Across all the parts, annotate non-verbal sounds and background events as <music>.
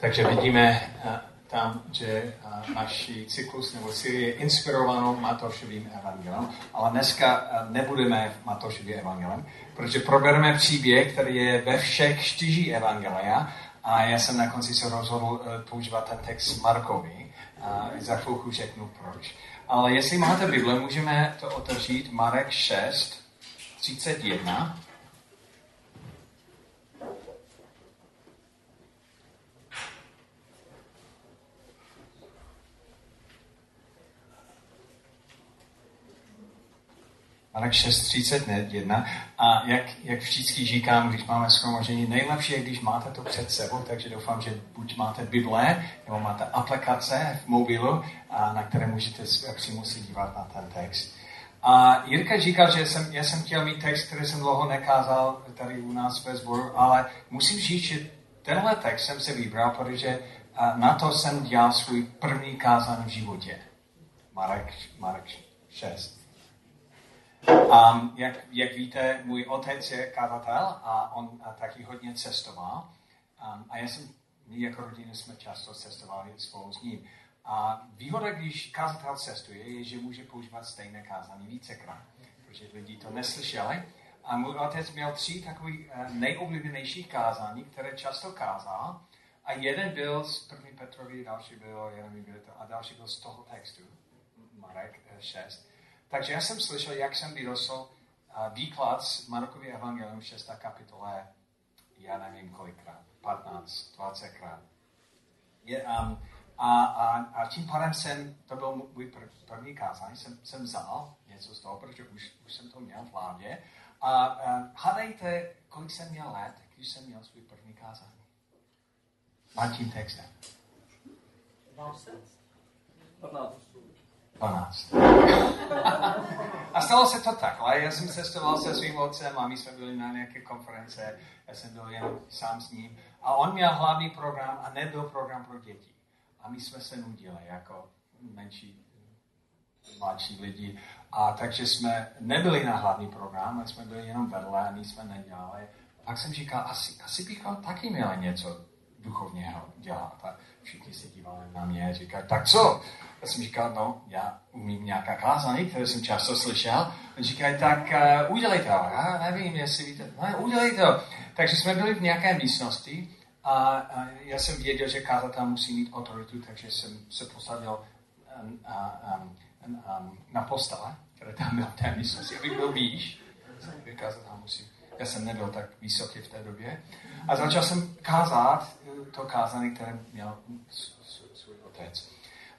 Takže vidíme eh, tam, že eh, naší cyklus nebo série je inspirovanou Matošovým evangelem, ale dneska eh, nebudeme v Matošovým evangelem, protože probereme příběh, který je ve všech čtyři evangelia a já jsem na konci se rozhodl používat ten text Markovi. A za chvilku řeknu proč. Ale jestli máte Bible, můžeme to otevřít Marek 6, 31. Marek 6.31. A jak, jak vždycky říkám, když máme schromažení, nejlepší je, když máte to před sebou, takže doufám, že buď máte Bible, nebo máte aplikace v mobilu, a na které můžete přímo se dívat na ten text. A Jirka říkal, že jsem, já jsem chtěl mít text, který jsem dlouho nekázal tady u nás ve sboru, ale musím říct, že tenhle text jsem se vybral, protože na to jsem dělal svůj první kázan v životě. Marek, Marek 6. Um, jak, jak víte, můj otec je kazatel a on a taky hodně cestoval. Um, a já jsem, my jako rodina jsme často cestovali spolu s ním. A výhoda, když kazatel cestuje, je, že může používat stejné kázání vícekrát, protože lidi to neslyšeli. A můj otec měl tři takový uh, nejoblíbenějších kázání, které často kázal. A jeden byl z první Petrovi, další byl, to, a další byl z toho textu, Marek 6. Takže já jsem slyšel, jak jsem vyrostl výklad z Markovy evangelium 6. kapitole, já nevím kolikrát, 15, 20 krát. Je, um, a, a, a tím pádem jsem, to byl můj první kázání, jsem, jsem vzal něco z toho, protože už, už jsem to měl v hlavě. A, a hádejte, kolik jsem měl let, když jsem měl svůj první kázání. Nad tím textem. 15. 12. A stalo se to takhle. Já jsem cestoval se svým otcem a my jsme byli na nějaké konference. Já jsem byl jenom sám s ním. A on měl hlavní program a nebyl program pro děti. A my jsme se nudili jako menší, mladší lidi. A takže jsme nebyli na hlavní program, ale jsme byli jenom vedle a nic jsme nedělali. Pak jsem říkal, asi, asi bychom taky měli něco duchovního dělat. A všichni se dívali na mě a říkali, tak co? Já jsem říkal, no, já umím nějaká kázání, které jsem často slyšel. On říkají, tak uh, udělej to. Já nevím, jestli víte. No, udělej to. Takže jsme byli v nějaké místnosti a, a já jsem věděl, že kázatel musí mít autoritu, takže jsem se posadil um, um, um, um, na postele, které tam byl v té místnosti, abych byl výš. Kázatel musí. Já jsem nebyl tak vysoký v té době. A začal jsem kázat to kázání, které měl svůj otec.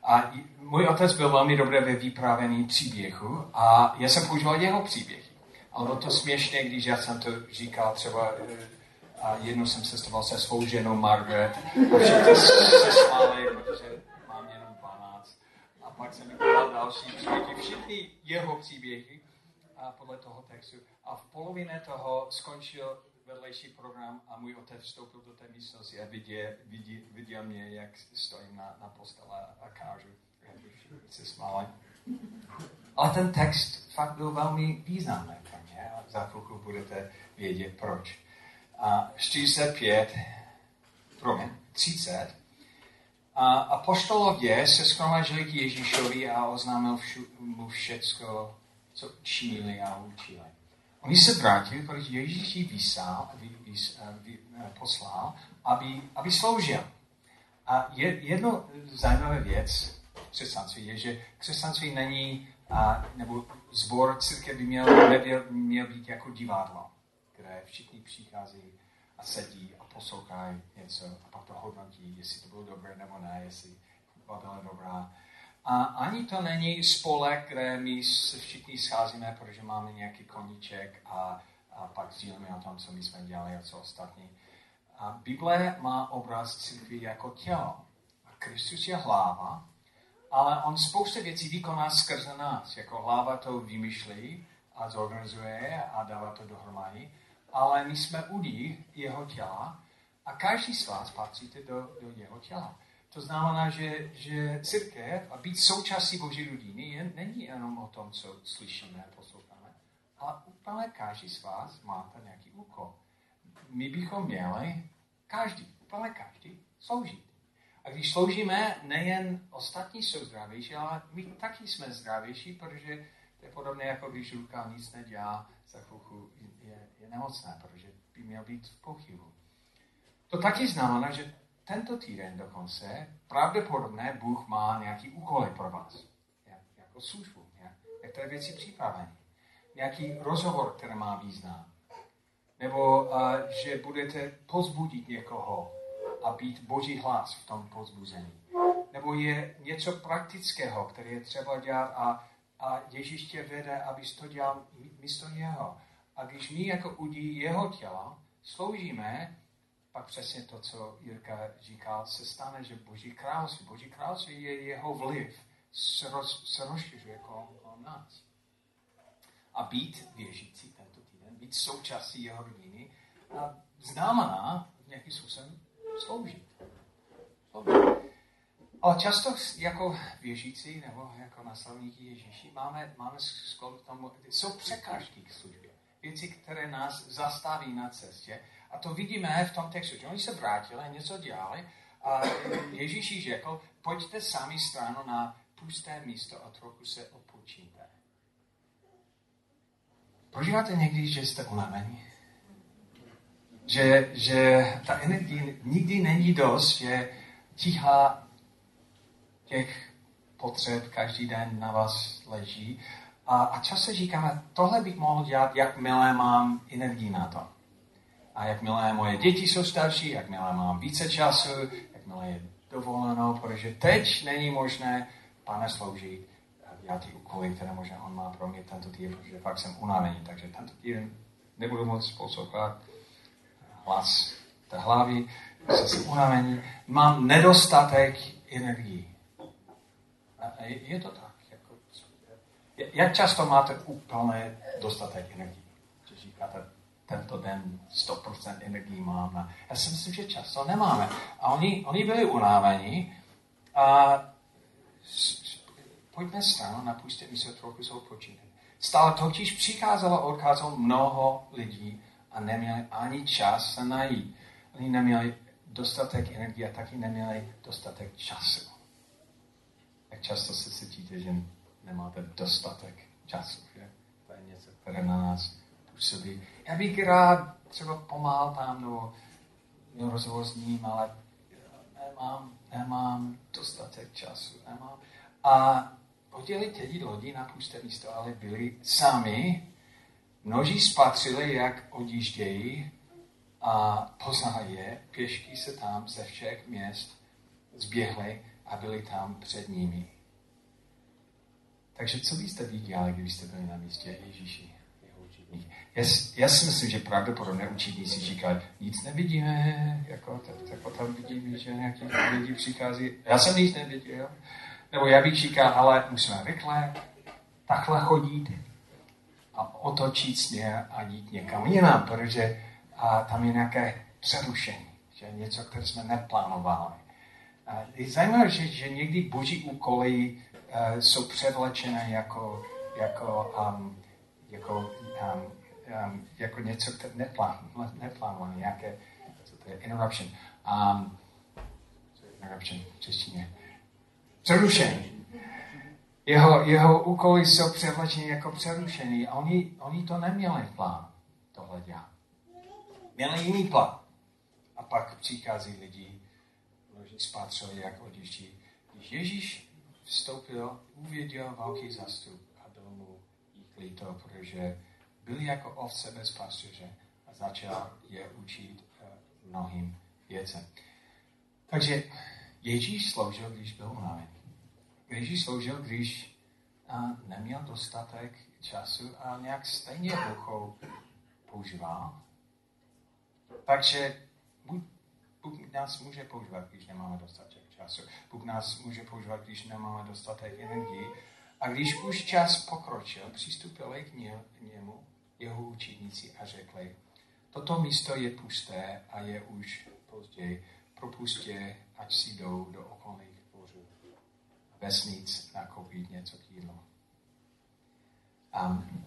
A můj otec byl velmi dobrý ve vyprávění příběhu a já jsem používal jeho příběhy. Ale bylo to směšné, když já jsem to říkal třeba eh, a jednou jsem cestoval se svou ženou Margaret a všichni se smáli, protože mám jenom 12. A pak jsem vykladal další příběhy, všichni jeho příběhy a podle toho textu. A v polovině toho skončil vedlejší program a můj otec vstoupil do té místnosti a viděl, viděl, viděl mě, jak stojím na, na postele a kážu. Se smáli. Ale ten text fakt byl velmi významný pro mě a za chvilku budete vědět proč. A 45, promiň, 30, a apoštolově se schromažili k Ježíšovi a oznámil všu, mu všecko, co činili a učili. Oni se vrátili, protože Ježíš ji vysál, vy, vys, vy, poslal, aby, aby sloužil. A je, jedno zajímavá věc křesťanství je, že křesťanství není, a, nebo zbor církev by měl, nebyl, měl být jako divadlo, kde všichni přichází a sedí a poslouchají něco a pak to hodnotí, jestli to bylo dobré nebo ne, jestli byla dobrá. A ani to není spolek, kde my se všichni scházíme, protože máme nějaký koníček a, a pak sdílíme o tom, co my jsme dělali a co ostatní. A Bible má obraz církví jako tělo. A Kristus je hlava, ale on spoustu věcí vykoná skrze nás. Jako hlava to vymýšlí a zorganizuje a dává to dohromady. Ale my jsme udí jeho těla a každý z vás patříte do, do jeho těla. To znamená, že, že církev a být součástí Boží rodiny je, není jenom o tom, co slyšíme a posloucháme, ale úplně každý z vás máte nějaký úkol. My bychom měli, každý, úplně každý, sloužit. A když sloužíme, nejen ostatní jsou zdravější, ale my taky jsme zdravější, protože to je podobné, jako když ruka nic nedělá, za chvilku je, je nemocná, protože by měl být v pochybu. To taky znamená, že tento týden dokonce pravděpodobně Bůh má nějaký úkoly pro vás, jak, jako službu, jak, některé věci připravené, nějaký rozhovor, který má význam, nebo uh, že budete pozbudit někoho a být boží hlas v tom pozbuzení. Nebo je něco praktického, které je třeba dělat a, a Ježíš tě vede, abys to dělal místo něho. A když my jako udí jeho těla sloužíme, pak přesně to, co Jirka říkal, se stane, že Boží království, Boží království je jeho vliv, se, roz, se rozšiřuje kolem, kolem nás. A být věřící tento týden, být součástí jeho rodiny, znamená nějakým způsobem sloužit. Ale často jako věřící nebo jako nasledníky Ježíši máme, máme sklon k tomu, jsou překážky k službě. Věci, které nás zastaví na cestě. A to vidíme v tom textu, že oni se vrátili, něco dělali a Ježíš řekl, pojďte sami stranu na pusté místo a trochu se odpočíte. Prožíváte někdy, že jste unavení? Že, že ta energie nikdy není dost, že tíha těch potřeb každý den na vás leží. A, a často říkáme, tohle bych mohl dělat, jakmile mám energii na to. A jakmile moje děti jsou starší, jakmile mám více času, jakmile je dovoleno, protože teď není možné pane sloužit dělat ty úkoly, které možná on má pro mě tento týden, protože fakt jsem unavený, takže tento týden nebudu moc poslouchat hlas té hlavy, jsem unavený, mám nedostatek energii. A je to tak. Jako, jak často máte úplně dostatek energie? Že říkáte, tento den 100% energii mám. Já si myslím, že často nemáme. A oni, oni byli unáveni a pojďme stranu, napuste mi se trochu jsou počínat. Stále totiž přicházelo a mnoho lidí a neměli ani čas se najít. Oni neměli dostatek energie a taky neměli dostatek času. Jak často se cítíte, že nemáte dostatek času, že? To je něco, které na nás působí. Já bych rád třeba pomáhal tam, nebo měl rozhovor s ním, ale nemám, nemám dostatek času, nemám. A podělit tedy lodi na pusté místo, ale byli sami. Množí spatřili, jak odjíždějí a poznali je. Pěšky se tam ze všech měst zběhly a byli tam před nimi. Takže co byste vy dělali, kdybyste byli na místě Ježíši? Já, já si myslím, že pravděpodobně učitníci říkají, nic nevidíme, jako, tak, tak tam vidíme, že nějaký lidi přichází. Já jsem nic neviděl. Nebo já bych říkal, ale musíme rychle takhle chodit a otočit směr a jít někam jinam, protože a tam je nějaké přerušení, že něco, které jsme neplánovali. Je zajímavé, že, že někdy boží úkoly uh, jsou převlečené jako, jako, um, jako, um, um, jako něco, které neplánované, neplánované, nějaké, co to je, interruption. Um, interruption v češtině. Přerušení. Jeho, jeho úkoly jsou převlečeny jako přerušení a oni, oni to neměli v plán tohle dělat. Měli jiný plán. A pak přichází lidi, spatřili, jak odjíždí. Když Ježíš vstoupil, uvěděl velký zastup a byl mu jich líto, protože byl jako ovce bez pastřeře a začal je učit uh, mnohým věcem. Takže Ježíš sloužil, když byl unavený. Ježíš sloužil, když uh, neměl dostatek času a nějak stejně duchou používal. Takže buď Bůh nás může používat, když nemáme dostatek času. Bůh nás může používat, když nemáme dostatek energii. A když už čas pokročil, přistupili k němu jeho učitníci a řekli, toto místo je pusté a je už později. Propustě, ať si jdou do okolních dvorů vesnic nakoupit něco k jídlu. Um,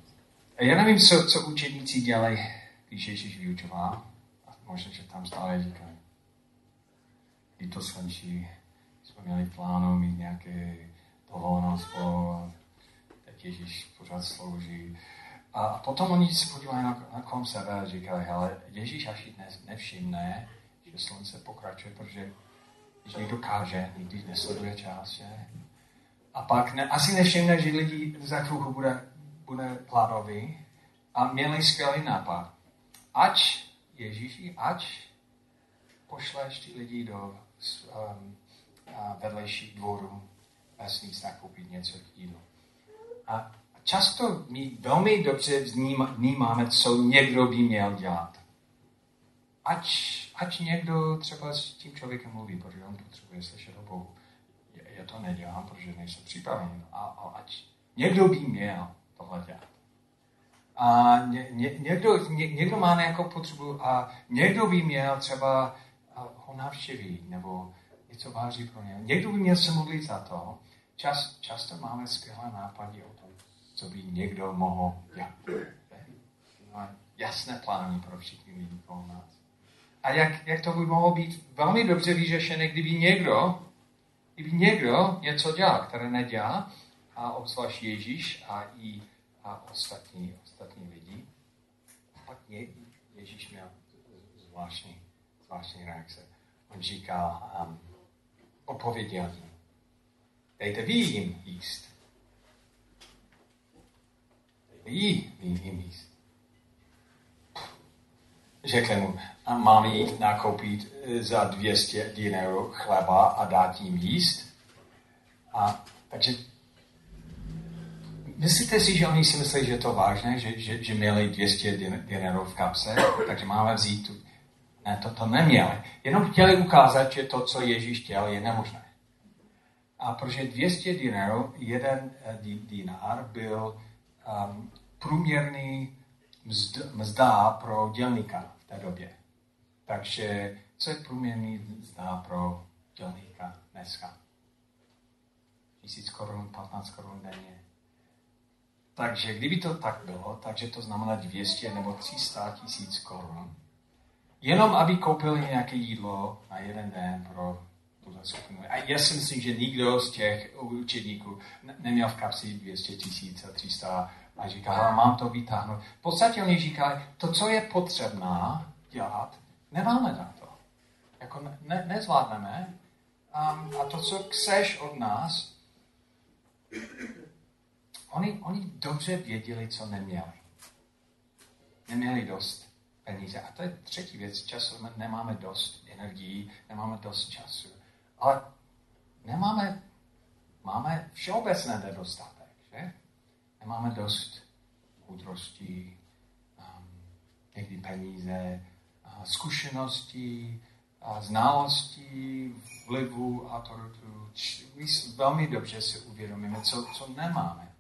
já nevím, co, co učedníci dělají, když Ježíš vyučoval. Možná, že tam stále říkají, kdy to skončí, jsme měli plánu mít nějaké dovolenou spolu a teď Ježíš pořád slouží. A potom oni se podívají na, na kolem sebe a říkají, hele, Ježíš až ne, nevšimne, že slunce pokračuje, protože když někdo káže, nikdy nesleduje čas, že? A pak ne, asi nevšimne, že lidi za chvilku bude, bude hladový a měli skvělý nápad. Ať Ježíši, ať pošleš ty lidi do um, vedlejších dvorů vesnic nakoupit něco k jídlu. A často my velmi dobře vnímáme, co někdo by měl dělat. Ať, ať někdo třeba s tím člověkem mluví, protože on potřebuje slyšet o Bohu. Já to nedělám, protože nejsem připraven. A, a ať někdo by měl tohle dělat. A ně, ně, někdo, ně, někdo má nějakou potřebu a někdo by měl třeba ho navštěvit nebo něco váží pro ně. Někdo by měl se modlit za to. Čas, často máme skvělé nápady o tom, co by někdo mohl dělat. Jasné plány pro všechny lidi kolem nás. A jak, jak to by mohlo být velmi dobře vyřešené, kdyby někdo, kdyby někdo něco dělal, které nedělá, a obzvlášť Ježíš a i a ostatní, ostatní lidi. A pak je, Ježíš měl zvláštní, zvláštní reakce. On říkal, um, opověděl jim, dejte vy jim jíst. Dejte jí jim jíst. Řekl mu, a mám jít nakoupit eh, za 200 dinarů chleba a dát jim jíst. A takže Myslíte si, že oni si myslí, že je to vážné, že, že, že měli 200 dinarů v kapse, takže máme vzít tu. Ne, to, to neměli. Jenom chtěli ukázat, že to, co Ježíš chtěl, je nemožné. A protože 200 dinarů, jeden eh, dinár byl um, průměrný mzd, mzda pro dělníka v té době. Takže co je průměrný mzda pro dělníka dneska? Tisíc korun, 15 korun denně. Takže kdyby to tak bylo, takže to znamená 200 nebo 300 tisíc korun. Jenom aby koupili nějaké jídlo na jeden den pro tuhle skupinu. A já si myslím, že nikdo z těch učedníků neměl v kapsi 200 tisíc a 300 a říkal, mám to vytáhnout. V podstatě oni říkali, to, co je potřebná dělat, nemáme na to. Jako ne, nezvládneme. Um, a to, co chceš od nás, Oni, oni dobře věděli, co neměli. Neměli dost peníze. A to je třetí věc. Času nemáme dost energií, nemáme dost času. Ale nemáme, máme všeobecné nedostatek, že? Nemáme dost moudrosti, um, někdy peníze, uh, zkušeností, uh, znalostí, vlivu, autoritu. My velmi dobře si uvědomíme, co, co nemáme.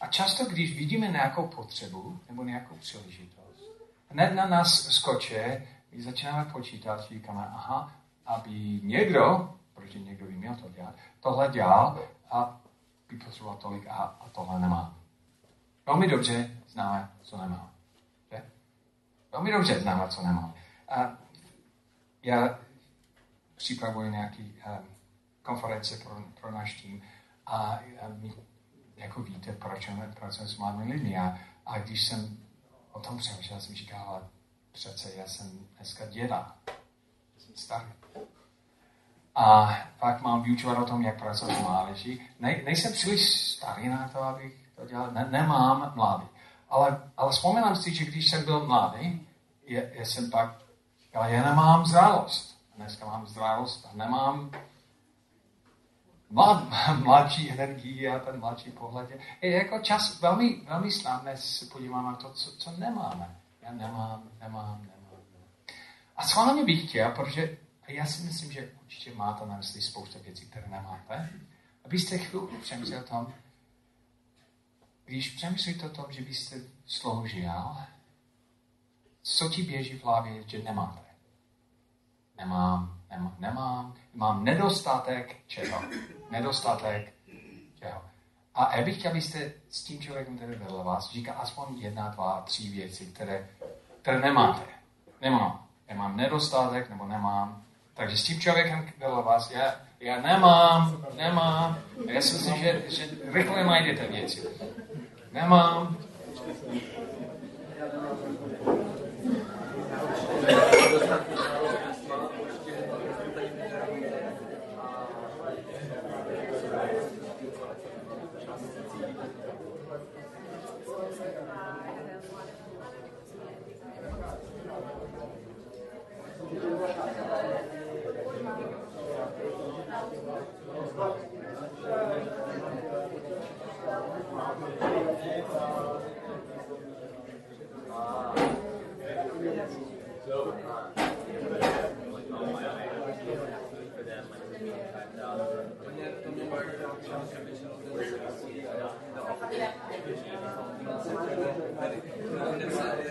A často, když vidíme nějakou potřebu nebo nějakou příležitost, hned na nás skoče, my začínáme počítat, říkáme, aha, aby někdo, protože někdo by měl to dělat, tohle dělal a by potřeboval tolik a, a tohle nemá. Velmi dobře známe, co nemá. Že? Velmi dobře známe, co nemá. A já připravuji nějaký um, konference pro, pro náš tým a, a my jako víte, pracujeme, pracujeme s mladými lidmi. A, a když jsem o tom přemýšlel, jsem říkal, ale přece já jsem dneska děda. Jsem starý. A pak mám vyučovat o tom, jak pracovat mládeží. Ne, nejsem příliš starý na to, abych to dělal. Ne, nemám mladý. Ale, ale vzpomínám si, že když jsem byl mladý, je, já jsem pak ale já nemám zrálost. Dneska mám zrálost a nemám mlad, <laughs> mladší energii a ten mladší pohled. Je jako čas velmi, velmi snadné se podívat na to, co, co nemáme. Já nemám, nemám, nemám. A schválně bych chtěl, protože já si myslím, že určitě máte na mysli spousta věcí, které nemáte, abyste chvilku přemýšleli o tom, když přemýšlíte o tom, že byste sloužil, co ti běží v hlavě, že nemáte? Nemám, nemám, nemám, mám nedostatek čeho? Nedostatek čeho? A já bych chtěl, abyste s tím člověkem, který vedle vás, říká aspoň jedna, dva, tři věci, které, které nemáte. Nemám. Nemám nedostatek, nebo nemám Takže s tím člověkem vedle vás, já, já nemám, nemám. A já si myslím, že, že rychle najdete věci. Nemám. Takže máte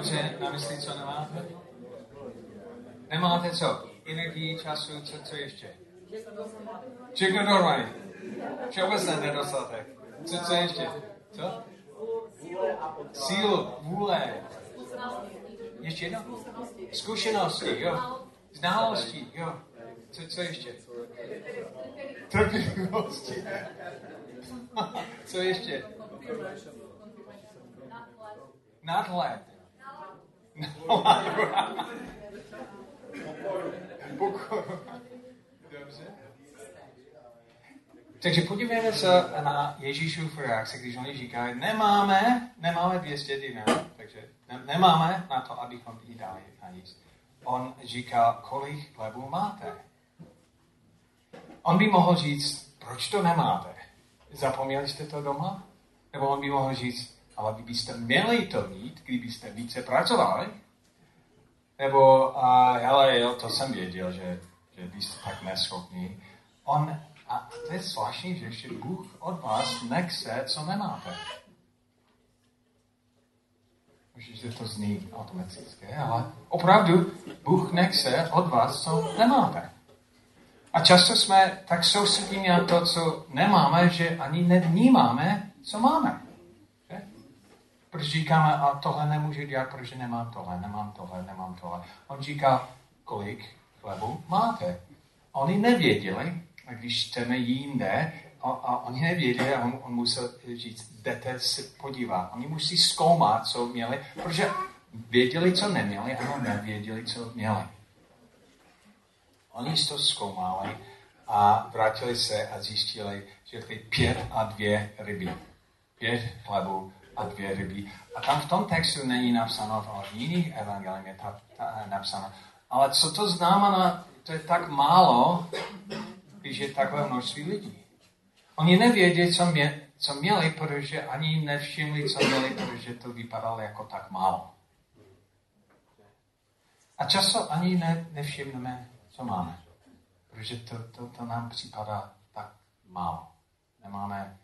dobře na mysli, co nemáte? Nemáte co? Energii, času, co, co ještě? Všechno dohromady. Všeobecný nedostatek. Co, co ještě? Co? Sílu, vůle. Ještě jedno? Zkušenosti, jo. Znalosti, jo. Co, co ještě? Trpělivosti. <laughs> co ještě? Nadhled. <laughs> Takže podívejme se na Ježíšův reakci, když oni říkají, nemáme, nemáme 200 dinárů, takže ne, nemáme na to, abychom jí dali na jíst. On říká, kolik chlebů máte. On by mohl říct, proč to nemáte? Zapomněli jste to doma? Nebo on by mohl říct, ale vy byste měli to mít, kdybyste více pracovali. Nebo, uh, hele, jo, to jsem věděl, že, že vy jste tak neschopní. On, a to je zvláštní, že ještě Bůh od vás nechce, co nemáte. Možná, že to zní automaticky, ale opravdu Bůh nechce od vás, co nemáte. A často jsme tak soustředěni na to, co nemáme, že ani nevnímáme, co máme. Proč říkáme, a tohle nemůžu dělat, protože nemám tohle, nemám tohle, nemám tohle. On říká, kolik chlebu máte. Oni nevěděli, a když chceme jinde, a, a oni nevěděli, a on, on musel říct, jdete se podívat. Oni musí zkoumat, co měli, protože věděli, co neměli, a nevěděli, co měli. Oni to zkoumali a vrátili se a zjistili, že ty pět a dvě ryby. Pět chlebů a dvě ryby. A tam v tom textu není napsáno, v jiných evangelích je ta, ta, napsáno. Ale co to znamená, to je tak málo, když je takové množství lidí. Oni nevědí, co, mě, co měli, protože ani nevšimli, co měli, protože to vypadalo jako tak málo. A často ani ne, nevšimneme, co máme. Protože to, to, to nám připadá tak málo. Nemáme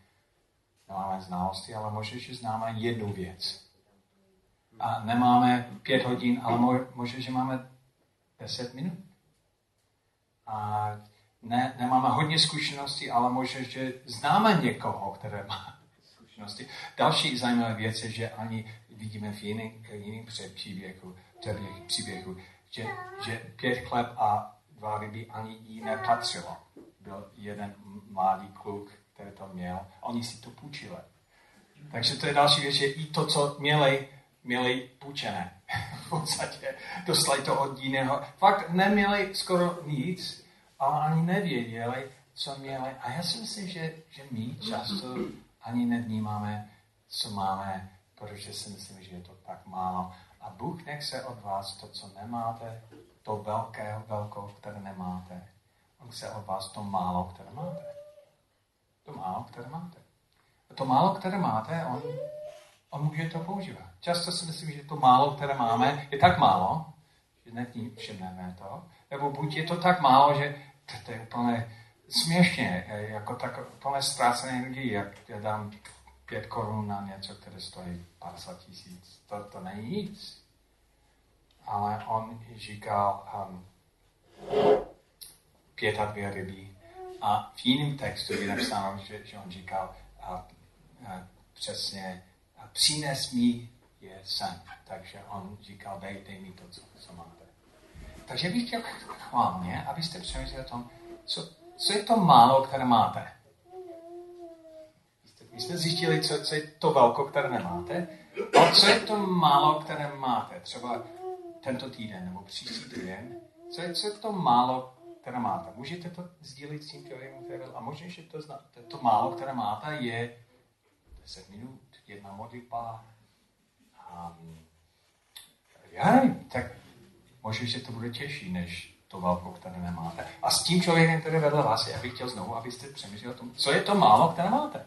nemáme znalosti, ale možná, že známe jednu věc. A nemáme pět hodin, ale možná, že máme deset minut. A ne, nemáme hodně zkušeností, ale možná, že známe někoho, které má zkušenosti. Další zajímavé věc je, že ani vidíme v jiném, jiném příběhu, příběhu že, že pět chleb a dva ryby ani jí nepatřilo. Byl jeden mladý kluk, které to měl. Oni si to půjčili. Takže to je další věc, že i to, co měli, měli půjčené. <laughs> v podstatě dostali to od jiného. Fakt neměli skoro nic, ale ani nevěděli, co měli. A já si myslím, že, že my často ani nevnímáme, co máme, protože si myslím, že je to tak málo. A Bůh nechce od vás to, co nemáte, to velké, velkou, které nemáte. On chce od vás to málo, které máte. To málo, které máte. A to málo, které máte, on, on může to používat. Často si myslím, že to málo, které máme, je tak málo, že nevšimneme to, nebo buď je to tak málo, že to, je úplně směšně, jako tak úplně ztrácené energii, jak já dám pět korun na něco, které stojí 50 tisíc. To, to není nic. Ale on říkal um, pět a dvě ryby. A v jiném textu je napsáno, že, že on říkal a, a, přesně a přines mi je sen. Takže on říkal, dej, dej mi to, co, co máte. Takže bych chtěl chválně, abyste přemýšleli o tom, co, co je to málo, které máte. My jsme zjistili, co, co je to velko, které nemáte, a co je to málo, které máte. Třeba tento týden nebo příští týden. Co je, co je to málo, které máte. Můžete to sdílit s tím který A možná, že to, zna, to, to málo, které máte, je 10 minut, jedna modlitba. Um, já nevím, tak možná, že to bude těžší, než to velkou, které nemáte. A s tím člověkem, který vedle vás, já bych chtěl znovu, abyste přemýšleli o tom, co je to málo, které máte.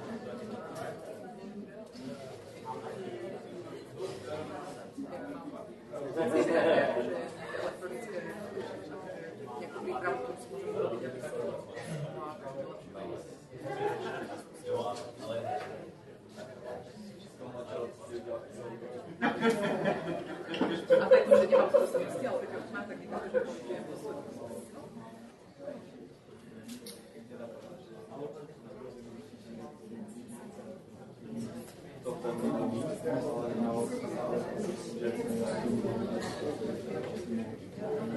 A tak, že dělám to, co jsem chtěla, tak máte taky to, že to je poslední.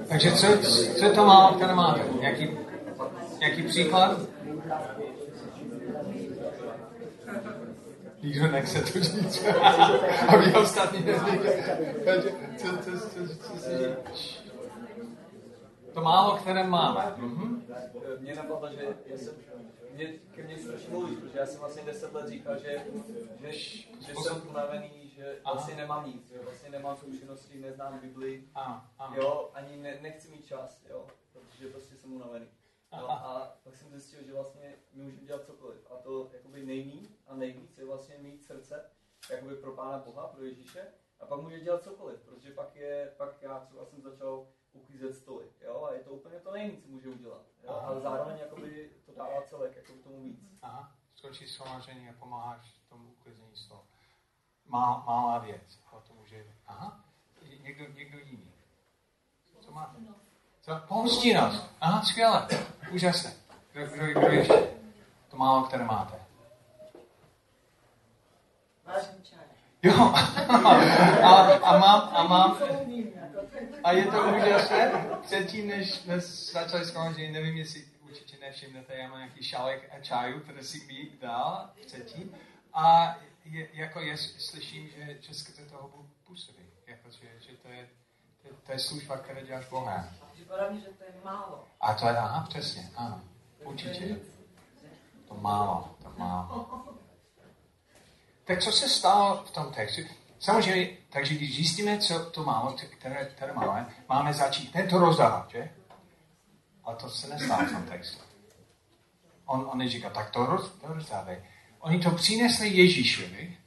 Takže co, co to má, které máte? Jaký, jaký příklad? Nikdo nechce to říct, <laughs> aby ostatní nezvykli. To málo, které máme. Mhm. Mě napadlo, že jsem mě, ke mně strašně mluví, protože já jsem vlastně deset let říkal, že, že, že jsem unavený, že Aha. vlastně nemám nic, že vlastně nemám zkušenosti, neznám Bibli, Aha. Aha. jo, ani ne, nechci mít čas, jo, protože prostě jsem unavený. No, a pak jsem zjistil, že vlastně my můžeme dělat cokoliv. A to jakoby nejmí a nejvíc je vlastně mít srdce jakoby pro Pána Boha, pro Ježíše. A pak může dělat cokoliv, protože pak je, pak já třeba jsem začal uklízet stoly, jo, a je to úplně to nejméně, co může udělat. Jo? Ale zároveň jakoby to dává celek, jako tomu víc. Aha, skočí shromažení a pomáháš tomu uklízení stolu. Má, malá věc, ale to může... Aha, někdo, někdo jiný. Co máte? Co? Pohostinnost. Aha, skvěle. Úžasné. Kdo, kdo, kdo ještě? To málo, které máte. Jo. <laughs> a, a mám, a mám, a je to úžasné. Předtím, než jsme začali schromáždění, nevím, jestli určitě nevšimnete, já mám nějaký šálek čaju, který si mi dal předtím. A je, jako je, slyším, že, že skrze toho působí. Jako, že, že to je, to, to je služba, která děláš Bohem. Připadá mi, že to je málo. A to je, aha, přesně, ano. Určitě. To málo, to málo. Tak co se stalo v tom textu? Samozřejmě, takže když zjistíme, co to málo, které, které máme, máme začít tento rozdávat, že? Ale to se nestalo v tom textu. On, on neříká, tak to, roz, to rozdávej. Oni to přinesli Ježíšovi,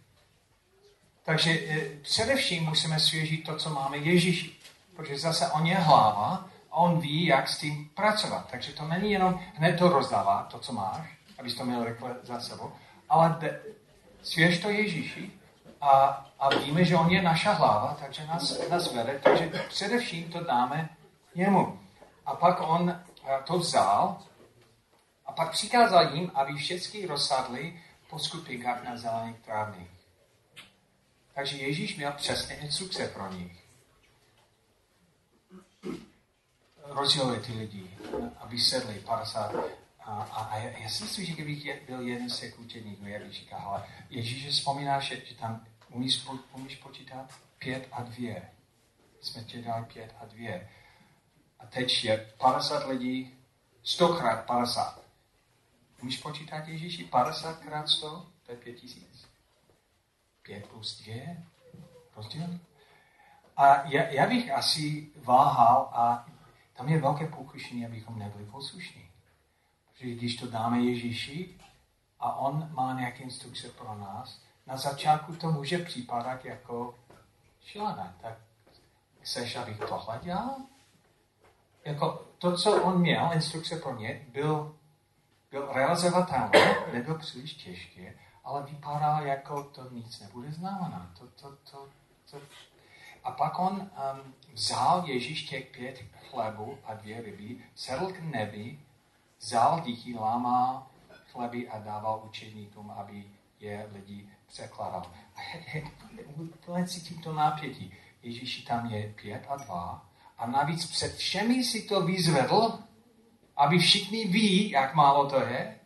Takže e, především musíme svěžit to, co máme Ježíši. Protože zase on je hlava a on ví, jak s tím pracovat. Takže to není jenom hned to rozdává, to, co máš, abys to měl rychle za sebou, ale de, svěž to Ježíši a, a víme, že on je naša hlava, takže nás, nás vede, takže především to dáme jemu. A pak on e, to vzal a pak přikázal jim, aby všichni rozsadli po skupinkách na zelených trávných. Takže Ježíš měl přesné instrukce pro nich. Rozdělili ty lidi, aby sedli 50. A, a, a já si myslím, že kdybych byl jeden z těch učeníků, jak říkal, ale Ježíš vzpomíná, že, že tam umíš, umíš počítat pět a dvě. Jsme tě dali pět a dvě. A teď je 50 lidí, stokrát 50. Umíš počítat Ježíši 50 krát 100? To je 5000. 5 plus 2? Rozdíl? A já, já bych asi váhal a tam je velké pokušení, abychom nebyli poslušní. Protože když to dáme Ježíši a on má nějaké instrukce pro nás, na začátku to může připadat jako šílené. Tak chceš, abych tohle dělal? Jako to, co on měl, instrukce pro ně, byl byl realizovatelný, nebyl příliš těžký, ale vypadal jako to nic nebude znamenat. To, to, to, to. A pak on um, vzal Ježíš těch pět chlebů a dvě ryby, sedl k nebi, vzal díky, lámal chleby a dával učeníkům, aby je lidi překladal. A úplně cítím to napětí. Ježíši tam je pět a dva a navíc před všemi si to vyzvedl aby všichni ví, jak málo to je,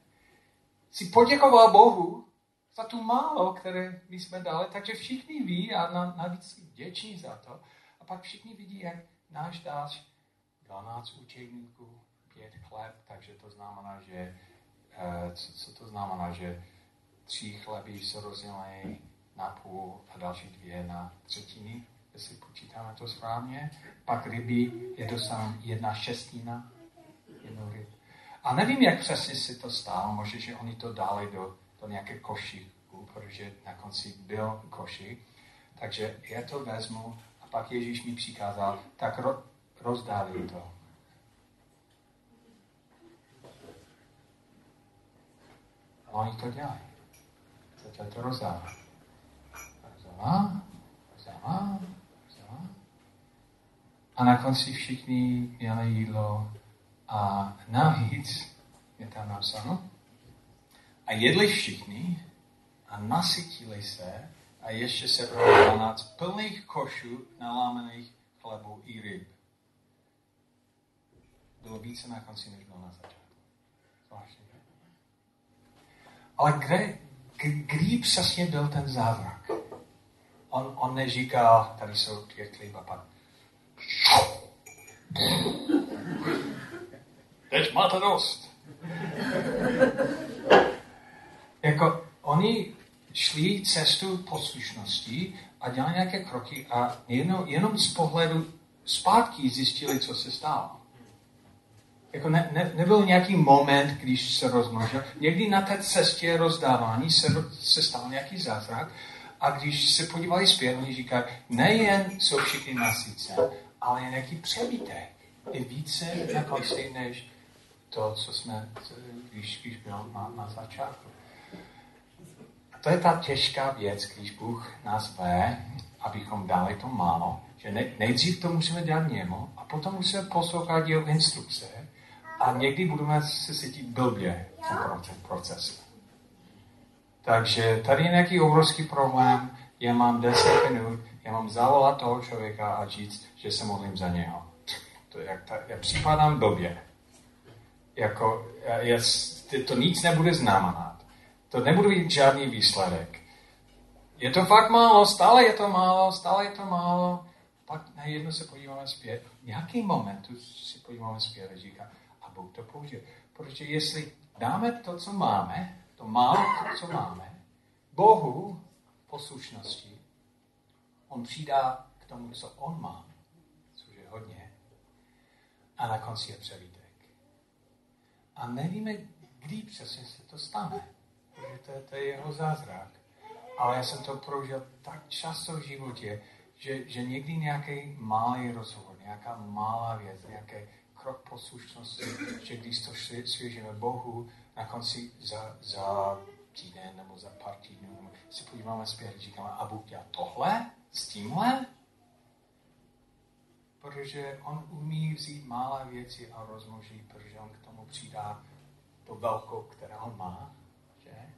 si poděkoval Bohu za tu málo, které my jsme dali, takže všichni ví a navíc vděční za to. A pak všichni vidí, jak náš dáš 12 učeníků, pět chleb, takže to znamená, že eh, co, co to znamená, že tři chleby jsou rozdělené na půl a další dvě na třetiny, jestli počítáme to správně. Pak ryby je dostanou jedna šestina jednou rybu. A nevím, jak přesně si to stalo, možná, že oni to dali do, do nějaké košíku, protože na konci byl košík. Takže já to vezmu a pak Ježíš mi přikázal, tak ro, rozdávej to. A oni to dělají. To, to rozdává. Rozdává, rozdává, rozdává. A na konci všichni měli jídlo a navíc je tam napsáno, a jedli všichni a nasytili se a ještě se pro 12 plných košů nalámených chlebů i ryb. Bylo více na konci, než bylo na začátku. Zvláštně. Ale kde, kdy přesně byl ten zázrak? On, on neříkal, tady jsou pět chleba, pak teď máte dost. jako oni šli cestu poslušnosti a dělali nějaké kroky a jenom, jenom z pohledu zpátky zjistili, co se stalo. Jako ne, ne, nebyl nějaký moment, když se rozmnožil. Někdy na té cestě rozdávání se, se stal nějaký zázrak a když se podívali zpět, oni říkají, nejen jsou všichni nasycen, ale je nějaký přebytek. Je více na konci, než to, co jsme, když, když byl na, na začátku. A to je ta těžká věc, když Bůh nás vé, abychom dali to málo, že ne, nejdřív to musíme dělat němu a potom musíme poslouchat jeho instrukce a někdy budeme se cítit blbě tom procesu. Takže tady je nějaký obrovský problém, já mám 10 minut, já mám zavolat toho člověka a říct, že se modlím za něho. To je, jak ta, já připadám blbě jako, je, to nic nebude znamenat. To nebude mít žádný výsledek. Je to fakt málo, stále je to málo, stále je to málo. Pak najednou se podíváme zpět. V nějaký momentu si podíváme zpět a říká, Bůh to použije. Protože jestli dáme to, co máme, to málo, to, co máme, Bohu poslušnosti, on přidá k tomu, co on má, což je hodně, a na konci je převíte a nevíme, kdy přesně se to stane. Protože to, to je jeho zázrak. ale já jsem to prožil tak často v životě, že, že někdy nějaký malý rozhovor, nějaká malá věc, nějaký krok poslušnosti, že když to svěžíme Bohu, na konci za, za týden nebo za pár týdnů se podíváme zpět, říkáme, a Bůh dělá tohle s tímhle? Protože on umí vzít malé věci a rozmnoží, protože on k tomu přidá to velkou, která on má. Že?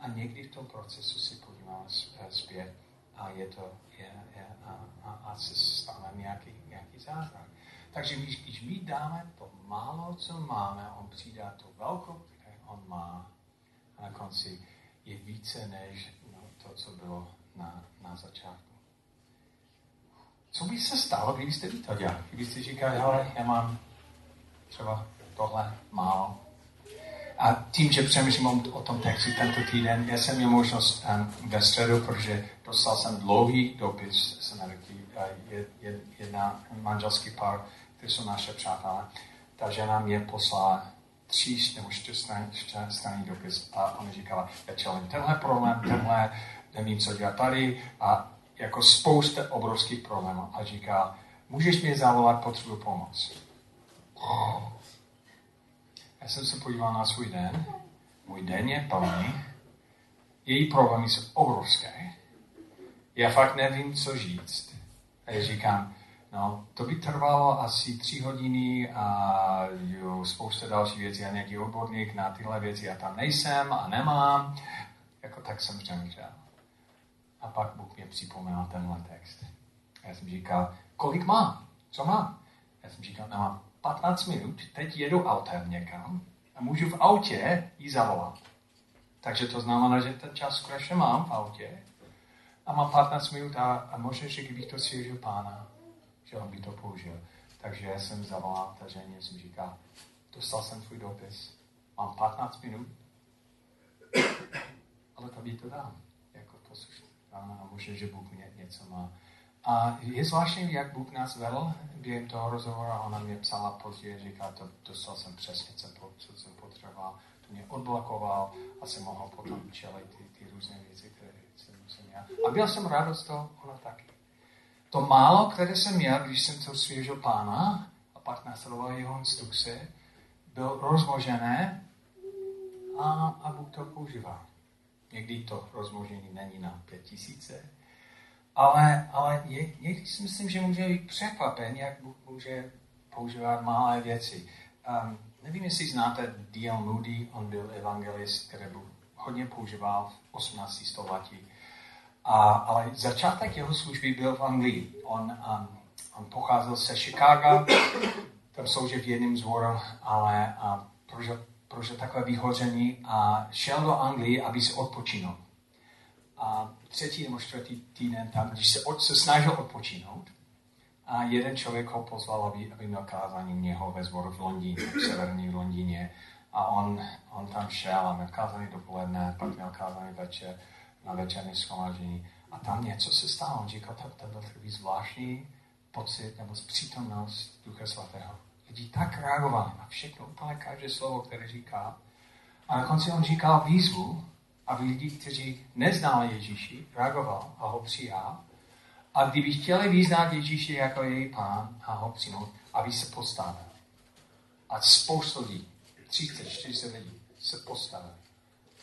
A někdy v tom procesu si podíváme zpět a je to, je, je, a, a, a se stane nějaký, nějaký zázrak. Takže když, když my dáme to málo, co máme, on přidá to velkou, které on má a na konci je více než no, to, co bylo na, na začátku. Co by se stalo, kdybyste vy to dělali? Kdybyste říkali, hele, já mám třeba tohle málo. A tím, že přemýšlím o tom textu tento týden, já jsem měl možnost um, ve středu, protože dostal jsem dlouhý dopis uh, jedna manželský pár, kteří jsou naše přátelé. Ta žena mě poslala tři nebo čtyřstranný dopis a ona říkala, já čelím tenhle problém, tenhle, nevím, co dělat tady a jako spousta obrovských problémů a říká, můžeš mě zavolat, potřebuji pomoc. Já jsem se podíval na svůj den, můj den je plný, její problémy jsou obrovské, já fakt nevím, co říct. A já říkám, no, to by trvalo asi tři hodiny a jo, spousta další věcí a nějaký odborník na tyhle věci já tam nejsem a nemám. Jako tak jsem přemýšlel. A pak Bůh mě připomněl tenhle text. Já jsem říkal, kolik mám? Co mám? Já jsem říkal, no, mám 15 minut, teď jedu autem někam a můžu v autě jí zavolat. Takže to znamená, že ten čas skutečně mám v autě a mám 15 minut a, a možná, že kdybych to svěřil pána, že on by to použil. Takže já jsem zavolal ta ženě, jsem říkal, dostal jsem tvůj dopis, mám 15 minut, ale to by to dám, jako poslušný. A možná, že Bůh mě něco má. A je zvláštní, jak Bůh nás vedl během toho rozhovoru a ona mě psala později, říká, to dostal jsem přesně, co, jsem potřeboval, to mě odblokoval a jsem mohl potom čelit ty, ty různé věci, které jsem měl. A byl jsem rád z toho, ona taky. To málo, které jsem měl, když jsem to svěžil pána a pak následoval jeho instrukce, bylo rozmožené a, a Bůh to používal. Někdy to rozmožení není na pět tisíce, ale, ale někdy si myslím, že může být překvapen, jak Bůh může používat malé věci. Um, nevím, jestli znáte D.L. Moody, on byl evangelist, který byl hodně používal v 18. století. A, ale začátek jeho služby byl v Anglii. On, um, on pocházel se Chicago, tam sloužil v jedním zboru, ale a prožil, prožil takové vyhoření a šel do Anglii, aby se odpočinul. A třetí nebo čtvrtý týden tam, když se, od, se snažil odpočinout, a jeden člověk ho pozval, aby, aby měl kázání něho ve zboru v Londýně, v severní Londýně. A on, on tam šel a měl kázání dopoledne, pak měl kázání večer, na večerní schromáždění. A tam něco se stalo. On říkal, to, to byl takový zvláštní pocit nebo přítomnost Ducha Svatého. Lidi tak reagovali na všechno, úplně každé slovo, které říká. A na konci on říkal výzvu, aby lidi, kteří neznali Ježíši, reagoval a ho přijal. A kdyby chtěli vyznat Ježíši jako její pán a ho přijmout, aby se postavil. A spoustu lidí, 30, 40 lidí, se postavili.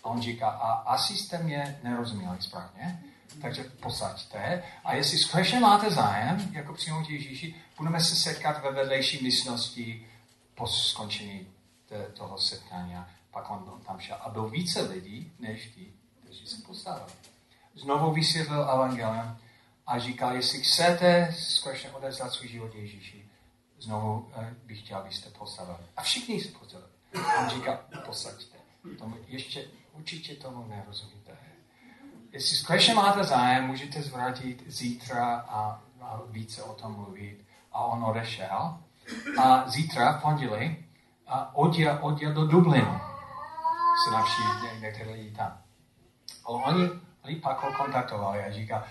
A on říká, a asi jste mě nerozuměli správně, takže posaďte. A jestli skutečně máte zájem, jako přijmout Ježíši, budeme se setkat ve vedlejší místnosti po skončení toho setkání. Pak on tam šel. A byl více lidí, než ti, kteří se postavili. Znovu vysvětlil evangelium a říkal, jestli chcete skutečně odezvat svůj život Ježíši, znovu eh, bych chtěl, abyste postavili. A všichni se postavili. On říká, posaďte. Tomu ještě určitě tomu nerozumíte. Jestli skutečně máte zájem, můžete zvrátit zítra a, a více o tom mluvit. A on odešel. A zítra, v pondělí, odjel, odjel do Dublinu se navštívit některé lidi tam. Ale oni, oni pak ho kontaktovali a říká,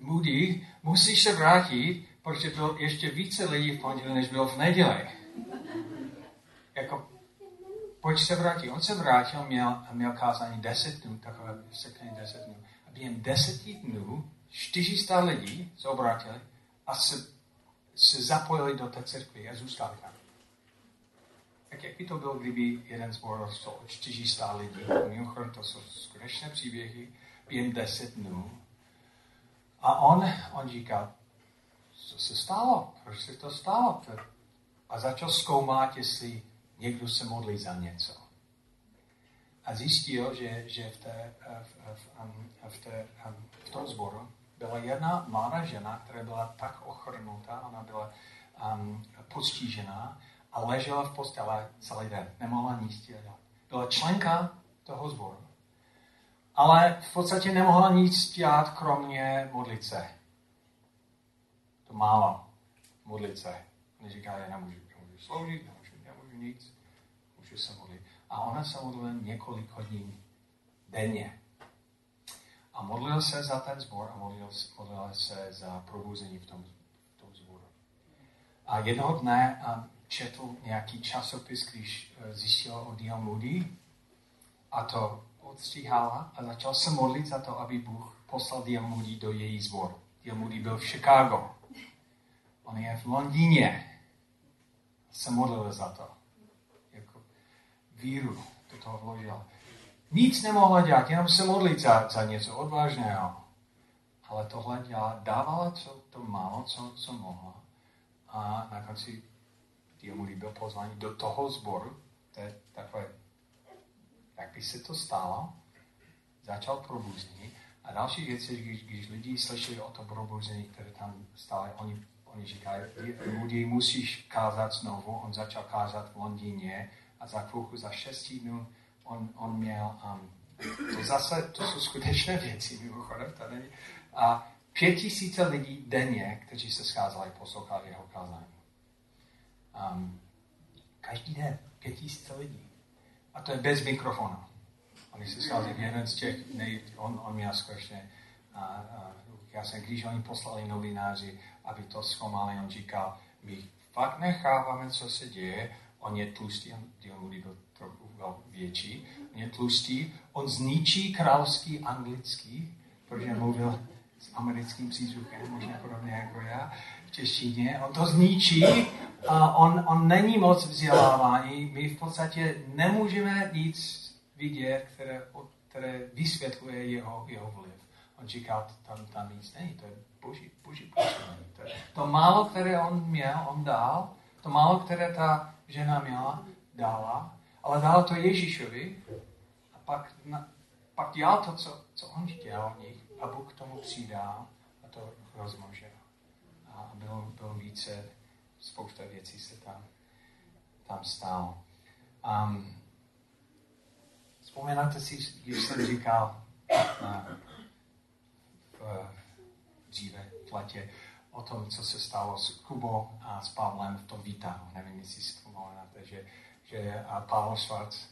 Moody, musíš se vrátit, protože bylo ještě více lidí v pondělí, než bylo v neděli. Jako, pojď se vrátit. On se vrátil, měl, měl kázání 10 dnů, takové setkání 10 dnů. během deseti dnů 400 lidí se obrátili a se, se zapojili do té církve a zůstali tam. Tak jak by to bylo, kdyby jeden zbor rostl o 400 lidí? Mimochodem, to jsou skutečné příběhy během 10 dnů. A on, on říká, co se stalo? Proč se to stalo? A začal zkoumat, jestli někdo se modlí za něco. A zjistil, že, že v, té, v, v, v, té, v tom sboru byla jedna mladá žena, která byla tak ochrnutá, ona byla um, postižená a ležela v postele celý den. Nemohla nic dělat. Byla členka toho sboru. Ale v podstatě nemohla nic dělat, kromě modlit se. To málo. Modlit se. Neříká, já nemůžu, nemůžu sloužit, nic. Můžu se modlit. A ona se modlila několik hodin denně. A modlil se za ten zbor a modlil, modlil se za probuzení v tom, v tom zboru. A jednoho dne četl nějaký časopis, když e, zjistil o D.L. Moody a to odstříhala a začal se modlit za to, aby Bůh poslal D.L. Moody do její zboru. D.L. Moody byl v Chicago. On je v Londýně. Se modlil za to. Víru do toho vložil. Nic nemohla dělat, jenom se modlit za, za něco odvážného. Ale tohle dělala, dávala co, to málo, co, co mohla. A na konci mu líbil pozvání do toho sboru. To je takové, jak by se to stalo, začal probuzení. A další věc je, když, když lidi slyšeli o tom probuzení, které tam stále, oni, oni říkají, lidi musíš kázat znovu. On začal kázat v Londýně a za chvilku, za šest dnů, on, on měl, um, to zase, to jsou skutečné věci, mimochodem, není. A pět tisíce lidí denně, kteří se scházeli, poslouchali jeho kázání. Um, každý den, pět tisíce lidí. A to je bez mikrofonu. Oni se schází jeden z těch, nej, on, on měl skutečně, a, a, já jsem, když oni poslali novináři, aby to zkoumali, on říkal, my fakt necháváme, co se děje, on je tlustý, on, on byl trochu větší, on je tlustý, on zničí královský anglický, protože mluvil s americkým přízvukem, možná podobně jako já, v češtině, on to zničí a on, on není moc vzdělávání. My v podstatě nemůžeme nic vidět, které, které vysvětluje jeho, jeho vliv. On říká, tam, tam nic není, to je boží, boží působení. To, to málo, které on měl, on dal, to málo, které ta žena měla, dala, ale dala to Ježíšovi a pak, na, pak dělal to, co, co on chtěl od nich a Bůh k tomu přidal a to rozmnožil. A bylo, bylo více, spousta věcí se tam, tam stalo. Um, vzpomínáte si, když jsem říkal na, v, dříve v letě o tom, co se stalo s Kubou a s Pavlem v tom výtahu. Nevím, jestli si vzpomínáte, že, že Pavel Schwarz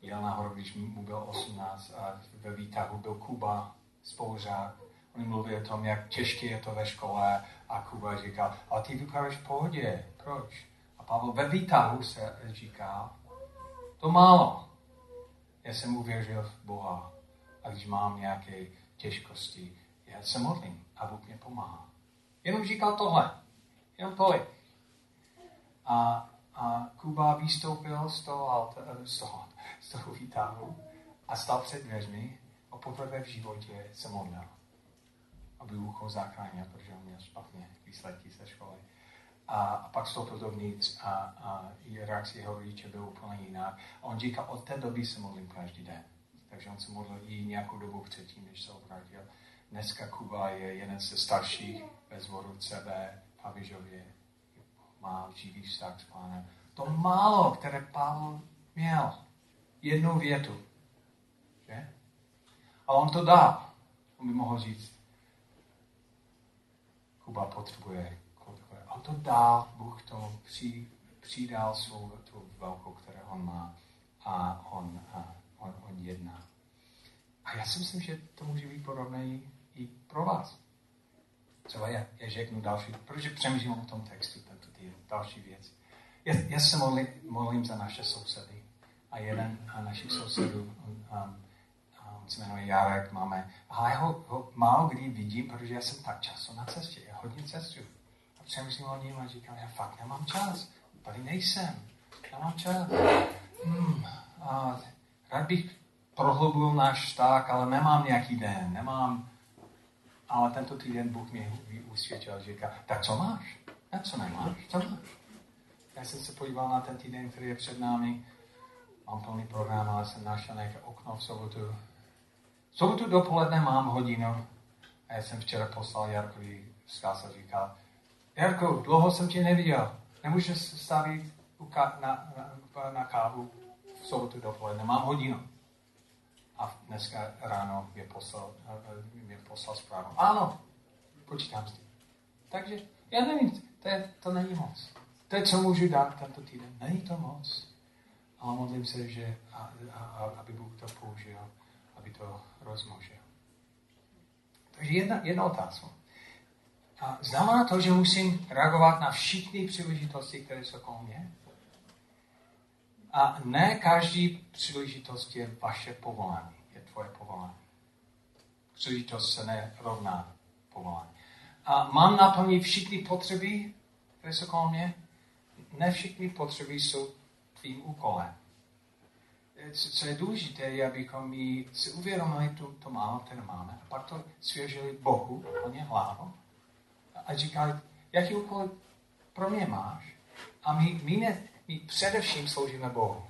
jel nahoru, když mu byl 18 a ve výtahu byl Kuba, spolužák. Oni mluví o tom, jak těžké je to ve škole a Kuba říká, ale ty vypadáš v pohodě, proč? A Pavel ve výtahu se říká, to málo. Já jsem uvěřil v Boha a když mám nějaké těžkosti, já se modlím a Bůh mě pomáhá. Jenom říkal tohle. Jenom tolik. A, a Kuba vystoupil z toho, alta, z toho, z toho výtahu a stal před dveřmi a poprvé v životě se modlil aby ho zachránil, protože on měl špatně výsledky ze školy. A, a pak vstoupil dovnitř a, a reakce jeho rodiče byl úplně jiná. A on říká, od té doby se modlím každý den. Takže on se modlil i nějakou dobu předtím, než se obrátil. Dneska Kuba je jeden ze starších ve zboru CB Pavižově. Má živý vztah s pánem. To málo, které Pavel měl. Jednu větu. Že? A on to dá. On by mohl říct, Kuba potřebuje A to dá, Bůh to při, přidal svou tu velkou, kterou on má a on, a on, on jedná. A já si myslím, že to může být podobné pro vás. Třeba já, já řeknu další, protože přemýšlím o tom textu, tento týden, další věc. Já, já se modlím, modlím za naše sousedy. A jeden a našich sousedů, um, on se jmenuje Jarek, máme, ale já ho, ho málo kdy vidím, protože já jsem tak často na cestě, já hodně cestuju. A přemýšlím o něm a říkám, já fakt nemám čas, tady nejsem, nemám čas. Hmm, a rád bych prohloubil náš vztah, ale nemám nějaký den, nemám, ale tento týden Bůh mě usvědčil, říká, tak co máš? A co nemáš? Co máš? Já jsem se podíval na ten týden, který je před námi. Mám plný program, ale jsem našel nějaké okno v sobotu. V sobotu dopoledne mám hodinu. A já jsem včera poslal Jarkovi vzkaz a říkal, Jarko, dlouho jsem tě neviděl. Nemůžeš stavit na, na, na kávu v sobotu dopoledne. Mám hodinu. A dneska ráno mě poslal, mě poslal zprávu. Ano, počítám s tím. Takže já nevím, to, je, to není moc. To je, co můžu dát tento týden. Není to moc. Ale modlím se, že a, a, a, aby Bůh to použil, aby to rozmožil. Takže jedna, jedna otázka. A znamená to, že musím reagovat na všechny příležitosti, které jsou kolem mě? A ne každý příležitost je vaše povolání, je tvoje povolání. Příležitost se nerovná povolání. A mám naplnit všechny potřeby, které jsou kolem mě? Ne všechny potřeby jsou tvým úkolem. Co je důležité, je, abychom mi si uvědomili to, to málo, které máme, a pak to svěřili Bohu, on je hlavu, a říkali, jaký úkol pro mě máš? A my, my, ne, my především sloužíme Bohu.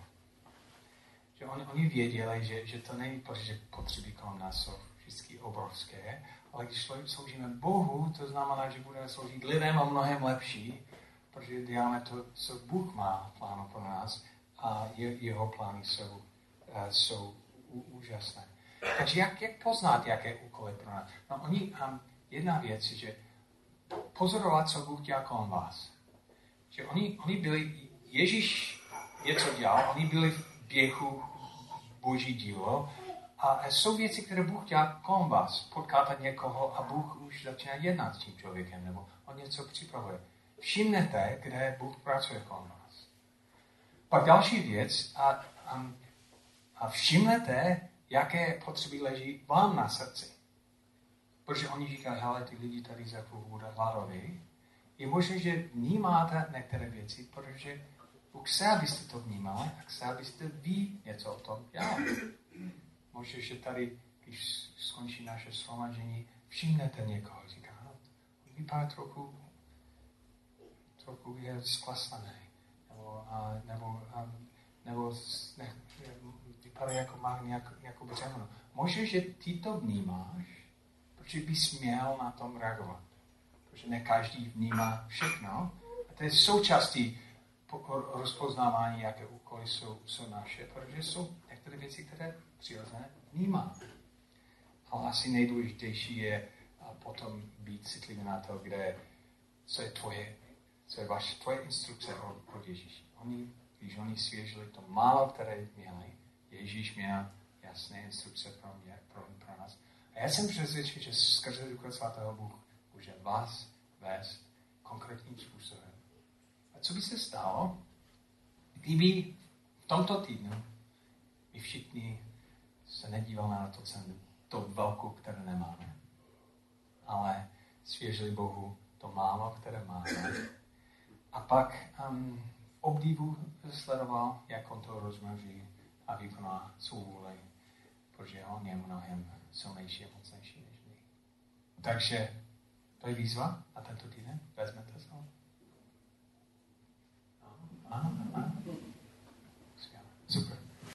Že oni, oni věděli, že, že to není protože potřeby kolem nás jsou vždycky obrovské, ale když sloužíme Bohu, to znamená, že budeme sloužit lidem a mnohem lepší, protože děláme to, co Bůh má plánu pro nás a je, jeho plány jsou, uh, jsou úžasné. Takže jak, jak poznat, jaké úkoly pro nás? No, oni, um, jedna věc je, že pozorovat, co Bůh dělá kolem vás. Že oni, oni byli, Ježíš něco dělal, oni byli v běhu boží dílo a jsou věci, které Bůh dělá kolem vás. Potkáte někoho a Bůh už začíná jednat s tím člověkem, nebo on něco připravuje. Všimnete, kde Bůh pracuje kolem vás. Pak další věc, a, a, a všimnete, jaké potřeby leží vám na srdci. Protože oni říkají, hele, ty lidi tady za chvilku bude. Je možné, že vnímáte některé věci, protože Bůh chce, abyste to vnímali a chce, abyste vy něco o tom dělali. Možná, že tady, když skončí naše slomažení, všimnete někoho, říká, no, vypadá trochu, trochu je zklasaný, nebo, a, nebo, a, nebo ne, vypadá jako má nějak, nějakou břemeno. Možná, že ty to vnímáš, protože bys měl na tom reagovat. Protože ne každý vnímá všechno. A to je součástí rozpoznávání, jaké úkoly jsou, jsou naše, protože jsou některé věci, které přirozené vnímáme. Ale asi nejdůležitější je potom být citlivý na to, kde, co je tvoje, co je vaše, tvoje instrukce od, od Ježíši. Oni, když oni svěžili to málo, které měli, Ježíš měl jasné instrukce pro mě, pro, pro nás. A já jsem přesvědčen, že skrze Ducha Svatého Bůh může vás vést konkrétním způsobem. A co by se stalo, kdyby v tomto týdnu my všichni se nedíval na to to velkou, které nemáme, ale svěřili Bohu to málo, které máme. A pak um, v obdivu sledoval, jak on to rozmnoží a vykoná svou vůli, protože on je mnohem silnější a mocnější než my. Takže to je výzva na tento týden. Vezmete se Ah, ah. Sekarang, super.